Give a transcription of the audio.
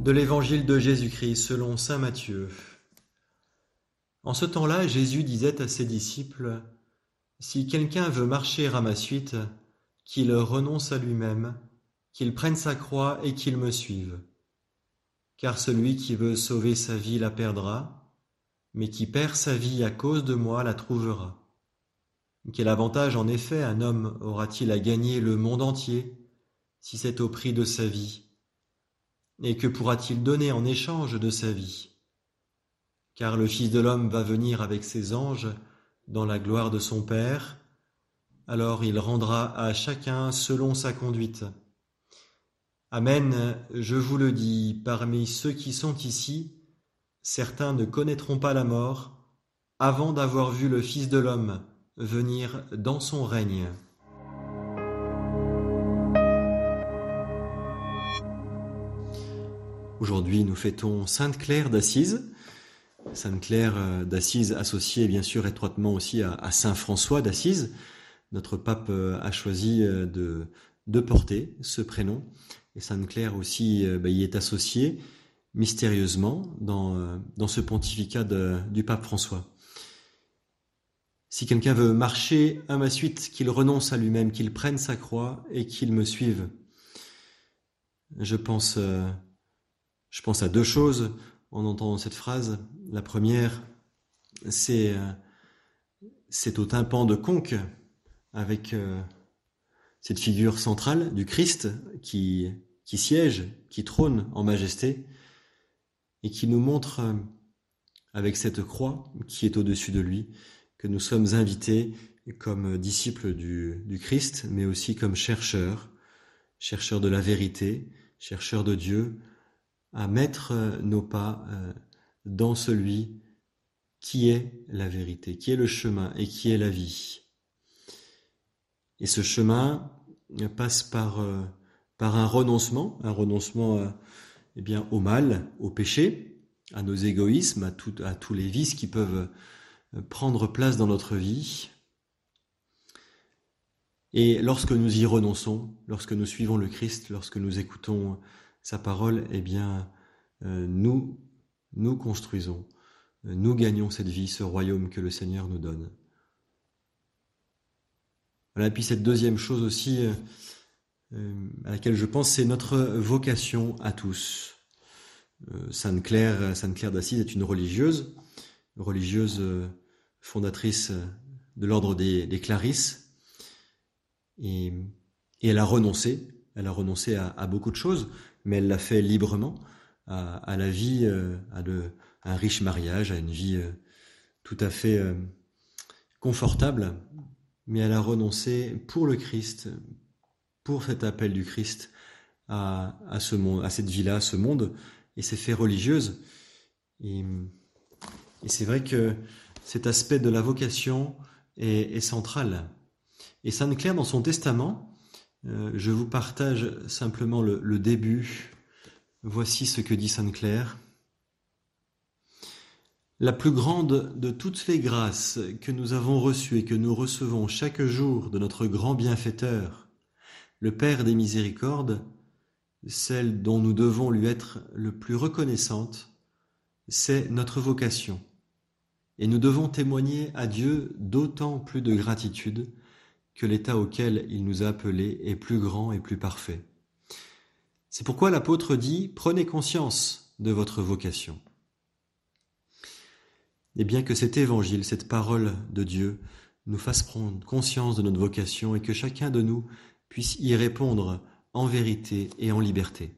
De l'Évangile de Jésus-Christ selon Saint Matthieu. En ce temps-là, Jésus disait à ses disciples, Si quelqu'un veut marcher à ma suite, qu'il renonce à lui-même, qu'il prenne sa croix et qu'il me suive. Car celui qui veut sauver sa vie la perdra, mais qui perd sa vie à cause de moi la trouvera. Quel avantage en effet un homme aura-t-il à gagner le monde entier, si c'est au prix de sa vie et que pourra-t-il donner en échange de sa vie? Car le Fils de l'homme va venir avec ses anges dans la gloire de son Père, alors il rendra à chacun selon sa conduite. Amen, je vous le dis, parmi ceux qui sont ici, certains ne connaîtront pas la mort avant d'avoir vu le Fils de l'homme venir dans son règne. Aujourd'hui, nous fêtons Sainte Claire d'Assise. Sainte Claire euh, d'Assise associée bien sûr étroitement aussi à, Saint François d'Assise. Notre pape euh, a choisi euh, de, porter ce prénom. Et Sainte Claire aussi bah, y est associée mystérieusement dans ce pontificat du pape François. Si quelqu'un veut marcher à ma suite, qu'il renonce à lui-même, qu'il prenne sa croix et qu'il me suive. Je pense je pense à deux choses en entendant cette phrase. La première, c'est euh, au tympan de Conque avec euh, cette figure centrale du Christ qui, siège, qui trône en majesté et qui nous montre euh, avec cette croix qui est au-dessus de lui que nous sommes invités comme disciples du Christ, mais aussi comme chercheurs, chercheurs de la vérité, chercheurs de Dieu, à mettre euh, nos pas euh, dans celui qui est la vérité, qui est le chemin et qui est la vie. Et ce chemin passe par, euh, un renoncement, un renoncement eh au mal, au péché, à nos égoïsmes, à tous les vices qui peuvent prendre place dans notre vie. Et lorsque nous y renonçons, lorsque nous suivons le Christ, lorsque nous écoutons sa parole, eh bien, euh, nous, nous construisons, euh, nous gagnons cette vie, ce royaume que le Seigneur nous donne. Et puis cette deuxième chose aussi euh, à laquelle je pense, c'est notre vocation à tous. Sainte Claire, Sainte Claire d'Assise est une religieuse, religieuse fondatrice de l'ordre des, Clarisses, et, elle a renoncé, elle a renoncé à beaucoup de choses, mais elle l'a fait librement à, la vie, euh, à, un riche mariage, à une vie euh, tout à fait euh, confortable, mais elle a renoncé pour le Christ, pour cet appel du Christ à, ce monde, à cette vie-là, à ce monde, et s'est fait religieuse. Et, c'est vrai que cet aspect de la vocation est, central. Et Sainte Claire, dans son testament, je vous partage simplement le début Voici ce que dit Sainte Claire. La plus grande de toutes les grâces que nous avons reçues et que nous recevons chaque jour de notre grand bienfaiteur, le Père des miséricordes, celle dont nous devons lui être le plus reconnaissante, c'est notre vocation. Et nous devons témoigner à Dieu d'autant plus de gratitude que l'état auquel il nous a appelés est plus grand et plus parfait. C'est pourquoi l'apôtre dit Prenez conscience de votre vocation. Et bien que cet évangile, cette parole de Dieu, nous fasse prendre conscience de notre vocation et que chacun de nous puisse y répondre en vérité et en liberté.